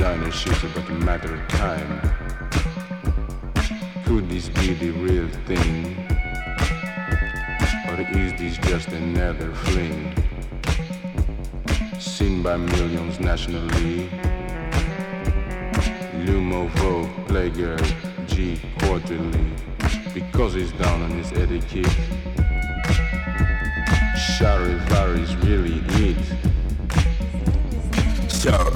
Designer shit but a matter of time. Could this be the real thing? Or is this just another fling? Seen by millions nationally. L'Uomo Vogue, Playgirl, G quarterly. Because he's down on his etiquette. Charivaris really it. Sarah,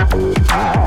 Música